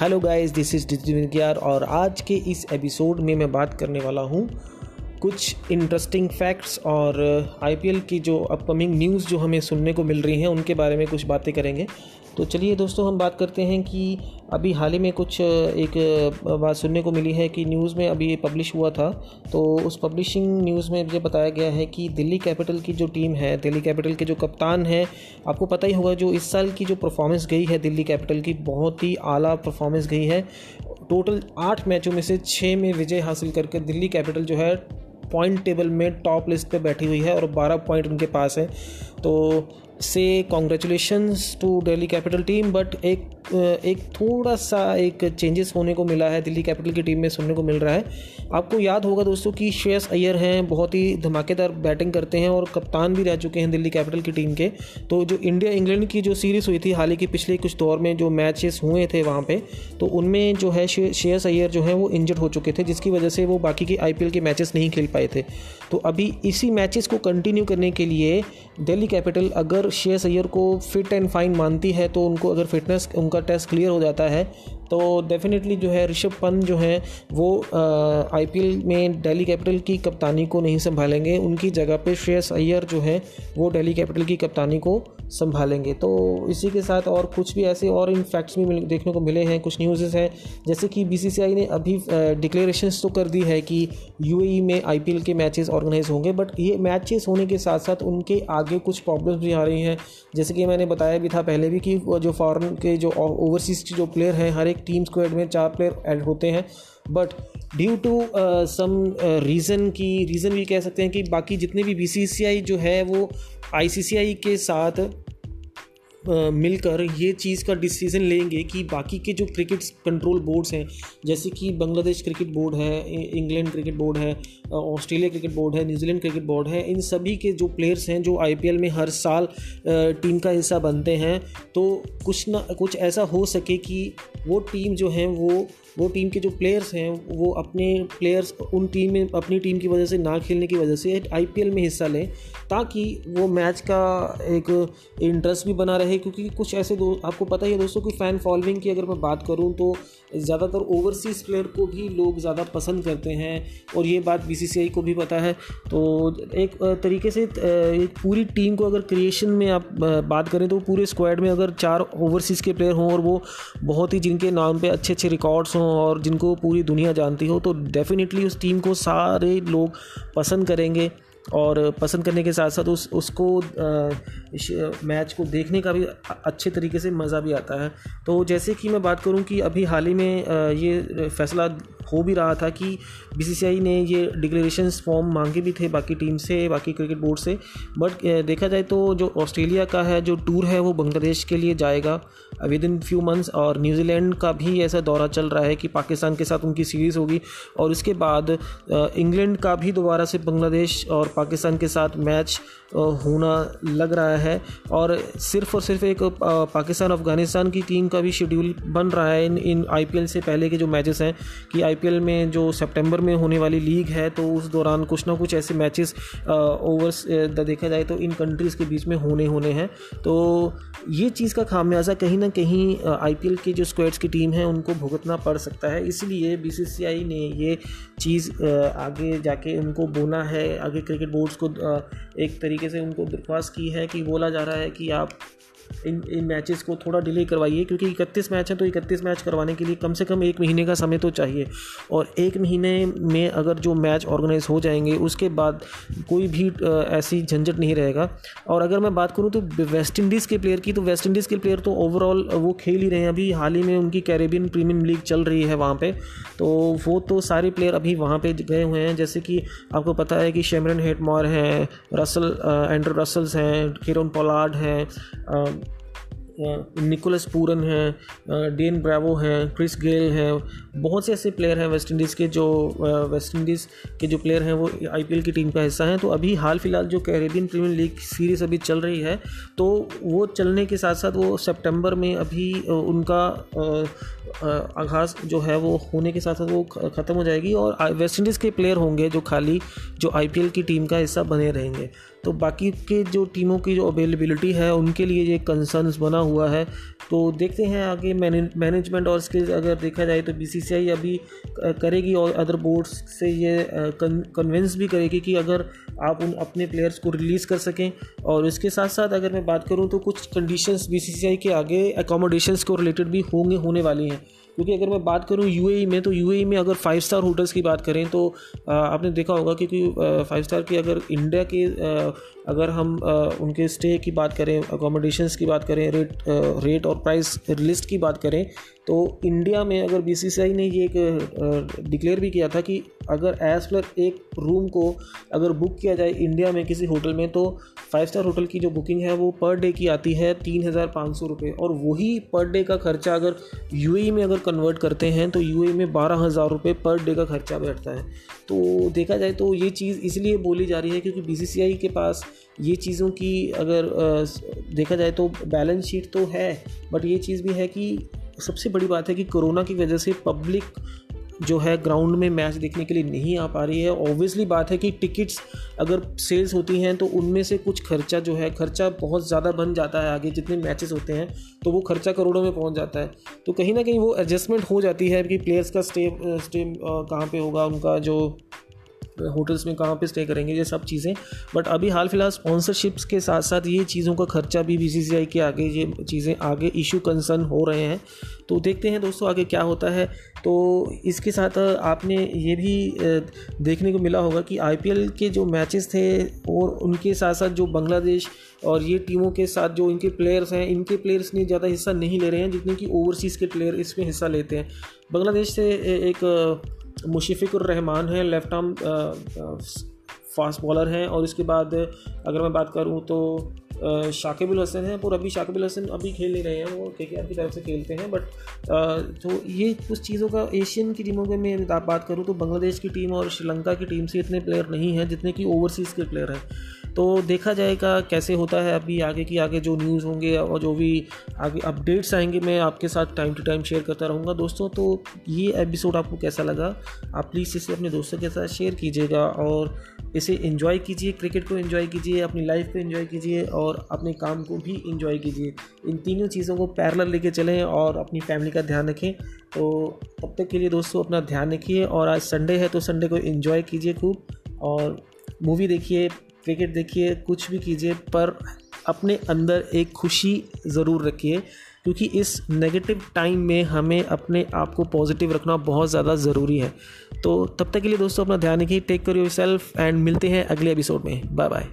Hello guys this is digital और आज के इस एपिसोड में मैं बात करने वाला हूँ कुछ इंटरेस्टिंग फैक्ट्स और आईपीएल की जो अपकमिंग न्यूज़ जो हमें सुनने को मिल रही हैं, उनके बारे में कुछ बातें करेंगे। तो चलिए दोस्तों, हम बात करते हैं कि अभी हाल ही में कुछ एक बात सुनने को मिली है कि न्यूज़ में अभी पब्लिश हुआ था। तो उस पब्लिशिंग न्यूज़ में मुझे बताया गया है कि दिल्ली कैपिटल की जो टीम है, दिल्ली कैपिटल के जो कप्तान हैं, आपको पता ही होगा जो इस साल की जो परफॉर्मेंस गई है दिल्ली कैपिटल की, बहुत ही आला परफॉर्मेंस गई है। टोटल आठ मैचों में से छः में विजय हासिल करके दिल्ली कैपिटल जो है पॉइंट टेबल में टॉप लिस्ट पे बैठी हुई है और 12 पॉइंट उनके पास है। तो से congratulations to Delhi Capital team but एक एक थोड़ा सा एक चेंजेस होने को मिला है, दिल्ली कैपिटल की टीम में सुनने को मिल रहा है। आपको याद होगा दोस्तों कि श्रेयस अय्यर हैं, बहुत ही धमाकेदार बैटिंग करते हैं और कप्तान भी रह चुके हैं दिल्ली कैपिटल की टीम के। तो जो इंडिया इंग्लैंड की जो सीरीज़ हुई थी हाल ही की पिछले कुछ दौर में, जो मैचेस हुए थे वहाँ पर तो उनमें जो है श्रेयस अय्यर जो है वो इंजर्ड हो चुके थे, जिसकी वजह से वो बाकी के आईपीएल के मैचेस नहीं खेल पाए थे। तो अभी इसी मैचेस को कंटिन्यू करने के लिए दिल्ली कैपिटल अगर शेयर सैयर को फिट एंड फाइन मानती है तो उनको अगर फिटनेस, उनका टेस्ट क्लियर हो जाता है तो डेफिनेटली जो है ऋषभ पंत जो है, वो आईपीएल में दिल्ली कैपिटल की कप्तानी को नहीं संभालेंगे। उनकी जगह पे श्रेयस अय्यर जो है, वो दिल्ली कैपिटल की कप्तानी को संभालेंगे। तो इसी के साथ और कुछ भी ऐसे और इन फैक्ट्स भी देखने को मिले हैं, कुछ न्यूज़ हैं। जैसे कि बीसीसीआई ने अभी डिक्लेरेशन तो कर दी है कि यू e में आईपीएल के मैचेस ऑर्गेनाइज होंगे बट ये मैचेस होने के साथ साथ उनके आगे कुछ प्रॉब्लम्स भी आ रही हैं। जैसे कि मैंने बताया भी था पहले भी कि जो फॉरन के जो ओवरसीज़ के जो प्लेयर हैं, हर एक टीम स्क्वाड में चार प्लेयर ऐड होते हैं but due to some reason की रीज़न भी कह सकते हैं कि बाकी जितने भी बीसीसीआई जो है वो आईसीसीआई के साथ मिलकर ये चीज़ का डिसीज़न लेंगे कि बाकी के जो क्रिकेट कंट्रोल बोर्ड्स हैं, जैसे कि बांग्लादेश क्रिकेट बोर्ड है इंग्लैंड क्रिकेट बोर्ड है ऑस्ट्रेलिया क्रिकेट बोर्ड है, न्यूजीलैंड क्रिकेट बोर्ड है, इन सभी के जो प्लेयर्स हैं जो आईपीएल में हर साल टीम का हिस्सा बनते हैं तो कुछ ना, कुछ ऐसा हो सके कि वो टीम जो है, वो वो टीम के जो प्लेयर्स हैं, वो अपने प्लेयर्स उन टीम में, अपनी टीम की वजह से ना खेलने की वजह से आईपीएल में हिस्सा लें, ताकि वो मैच का एक इंटरेस्ट भी बना रहे, क्योंकि कुछ ऐसे दो, आपको पता ही है दोस्तों कि फ़ैन फॉलोइंग की अगर मैं बात करूँ तो ज़्यादातर ओवरसीज़ प्लेयर को भी लोग ज़्यादा पसंद करते हैं, और ये बात बी को भी पता है। तो एक तरीके से एक पूरी टीम को अगर क्रिएशन में आप बात करें तो पूरे स्क्वाड में अगर चार ओवरसीज़ के प्लेयर हों और वो बहुत ही जिनके नाम पे अच्छे अच्छे रिकॉर्ड्स हों और जिनको पूरी दुनिया जानती हो तो डेफिनेटली उस टीम को सारे लोग पसंद करेंगे। और पसंद करने के साथ साथ उस, उसको मैच को देखने का भी अच्छे तरीके से मज़ा भी आता है। तो जैसे कि मैं बात करूँ कि अभी हाल ही में ये फैसला हो भी रहा था कि बीसीसीआई ने ये डिक्लेरेशन फॉर्म मांगे भी थे बाकी टीम से, बाकी क्रिकेट बोर्ड से। बट देखा जाए तो जो ऑस्ट्रेलिया का है, जो टूर है, वो बांग्लादेश के लिए जाएगा। विद इन फ्यू मंथ्स और न्यूजीलैंड का भी ऐसा दौरा चल रहा है कि पाकिस्तान के साथ उनकी सीरीज़ होगी। और उसके बाद इंग्लैंड का भी दोबारा से बांग्लादेश और पाकिस्तान के साथ मैच होना लग रहा है और सिर्फ़ और सिर्फ़ एक पाकिस्तान अफ़गानिस्तान की टीम का भी शेड्यूल बन रहा है इन इन आईपीएल से पहले के जो मैचेस हैं कि आईपीएल में जो सितंबर में होने वाली लीग है तो उस दौरान कुछ ना कुछ ऐसे मैचेस ओवर्स देखा जाए तो इन कंट्रीज़ के बीच में होने होने हैं। तो ये चीज़ का खामियाजा कहीं ना कहीं आईपीएल के जो स्क्वेड्स की टीम है उनको भुगतना पड़ सकता है। इसलिए बीसीसीआई ने ये चीज़ आगे जाके उनको बोना है, आगे क्रिकेट बोर्ड्स को एक तरीके से उनको दरख्वास्त की है कि बोला जा रहा है कि आप इन इन मैचेस को थोड़ा डिले करवाइए, क्योंकि इकतीस मैच हैं तो इकतीस मैच करवाने के लिए कम से कम एक महीने का समय तो चाहिए। और एक महीने में अगर जो मैच ऑर्गेनाइज हो जाएँगे, उसके बाद कोई भी ऐसी झंझट नहीं रहेगा। और अगर मैं बात करूँ तो वेस्ट इंडीज़ के प्लेयर की तो वेस्ट इंडीज़ के प्लेयर तो ओवरऑल वो खेल ही रहे हैं। अभी हाल ही में उनकी कैरेबियन प्रीमियम लीग चल रही है वहाँ पर तो वो तो सारे प्लेयर अभी वहाँ पर गए हुए हैं। जैसे कि आपको पता है कि शेमरन हेटमॉर हैं रसल एंड्रो रसल्स हैं किरण पोलार्ड हैं निकोलस पूरन हैं डेन ब्रावो हैं, क्रिस गेल हैं, बहुत से ऐसे प्लेयर हैं वेस्ट इंडीज़ के जो वेस्ट इंडीज़ के जो प्लेयर हैं वो आईपीएल की टीम का हिस्सा हैं। तो अभी हाल फ़िलहाल जो कैरेबियन प्रीमियर लीग सीरीज़ अभी चल रही है तो वो चलने के साथ साथ वो सितंबर में अभी उनका आगाज़ जो है वो होने के साथ साथ वो ख़त्म हो जाएगी और वेस्ट इंडीज़ के प्लेयर होंगे जो खाली जो आईपीएल की टीम का हिस्सा बने रहेंगे। तो बाकी के जो टीमों की जो अवेलेबिलिटी है, उनके लिए ये कंसर्न्स बना हुआ है तो देखते हैं आगे मैनेजमेंट और स्किल्स अगर देखा जाए तो बीसीसीआई अभी करेगी और अदर बोर्ड्स से ये कन्विंस भी करेगी कि अगर आप उन अपने प्लेयर्स को रिलीज़ कर सकें। और इसके साथ साथ अगर मैं बात करूँ तो कुछ कंडीशंस बीसीसीआई के आगे एकोमोडेशन को रिलेटेड भी होंगे, होने वाली हैं। क्योंकि अगर मैं बात करूँ यू e में तो यू e में अगर फाइव स्टार होटल्स की बात करें तो आपने देखा होगा क्योंकि फाइव स्टार की अगर इंडिया के अगर हम उनके स्टे की बात करें अकोमोडेशंस की बात करें रेट रेट और प्राइस लिस्ट की बात करें तो इंडिया में अगर बीसीसीआई ने ये एक डिक्लेयर भी किया था कि अगर एज पर एक रूम को अगर बुक किया जाए इंडिया में किसी होटल में तो फाइव स्टार होटल की जो बुकिंग है, वो पर डे की आती है तीन हज़ार पाँच सौ रुपये और वही पर डे का खर्चा अगर यू e में अगर कन्वर्ट करते हैं तो यू e में बारह हज़ार रुपये पर डे का खर्चा बैठता है। तो देखा जाए तो ये चीज़ इसलिए बोली जा रही है क्योंकि बीसीसीआई के पास ये चीज़ों की अगर देखा जाए तो बैलेंस शीट तो है बट ये चीज़ भी है कि सबसे बड़ी बात है कि कोरोना की वजह से पब्लिक जो है ग्राउंड में मैच देखने के लिए नहीं आ पा रही है। ऑब्वियसली बात है कि टिकट्स अगर सेल्स होती हैं तो उनमें से कुछ खर्चा जो है, खर्चा बहुत ज़्यादा बन जाता है आगे जितने मैचेस होते हैं तो वो खर्चा करोड़ों में पहुँच जाता है। तो कहीं ना कहीं वो एडजस्टमेंट हो जाती है कि प्लेयर्स का स्टे स्टे कहाँ पर होगा, उनका जो होटल्स में कहाँ पे स्टे करेंगे, ये सब चीज़ें। बट अभी हाल फ़िलहाल स्पॉन्सरशिप्स के साथ साथ ये चीज़ों का खर्चा भी बी के आगे ये चीज़ें आगे इशू कंसर्न हो रहे हैं। तो देखते हैं दोस्तों आगे क्या होता है। तो इसके साथ आपने ये भी देखने को मिला होगा कि आईपीएल के जो मैचेस थे और उनके साथ साथ जो बांग्लादेश और ये टीमों के साथ जो इनके प्लेयर्स हैं, इनके प्लेयर्स ने ज़्यादा हिस्सा नहीं ले रहे हैं जितने कि ओवरसीज़ के प्लेयर इसमें हिस्सा लेते हैं। बांग्लादेश से एक मुशफ़िकुर रहमान हैं, लेफ़्ट आर्म फास्ट बॉलर हैं और इसके बाद अगर मैं बात करूँ तो शाकिबुल हसन हैं, और अभी शाकिबुल हसन अभी खेल नहीं रहे हैं, वो के की तरफ़ से खेलते हैं बट तो ये कुछ चीज़ों का एशियन की टीमों के मैं बात करूँ तो बांग्लादेश की टीम और श्रीलंका की टीम से इतने प्लेयर नहीं हैं जितने कि ओवरसीज़ के प्लेयर हैं। तो देखा जाएगा कैसे होता है अभी आगे की आगे जो न्यूज़ होंगे और जो भी आगे अपडेट्स आएँगे, मैं आपके साथ टाइम टू टाइम शेयर करता रहूँगा। दोस्तों तो ये एपिसोड आपको कैसा लगा? आप प्लीज़ इसे अपने दोस्तों के साथ शेयर कीजिएगा और इसे इन्जॉय कीजिए क्रिकेट को इन्जॉय कीजिए, अपनी लाइफ को इन्जॉय कीजिए और अपने काम को भी इन्जॉय कीजिए। इन तीनों चीज़ों को पैरल लेके चलें और अपनी फैमिली का ध्यान रखें। तो तब तक के लिए दोस्तों, अपना ध्यान रखिए और आज संडे है तो संडे को इन्जॉय कीजिए खूब और मूवी देखिए। क्रिकेट देखिए, कुछ भी कीजिए, पर अपने अंदर एक खुशी ज़रूर रखिए, क्योंकि इस नेगेटिव टाइम में हमें अपने आप को पॉजिटिव रखना बहुत ज़्यादा ज़रूरी है। तो तब तक के लिए दोस्तों, अपना ध्यान रखिए टेक कर योर सेल्फ एंड मिलते हैं अगले एपिसोड में। Bye bye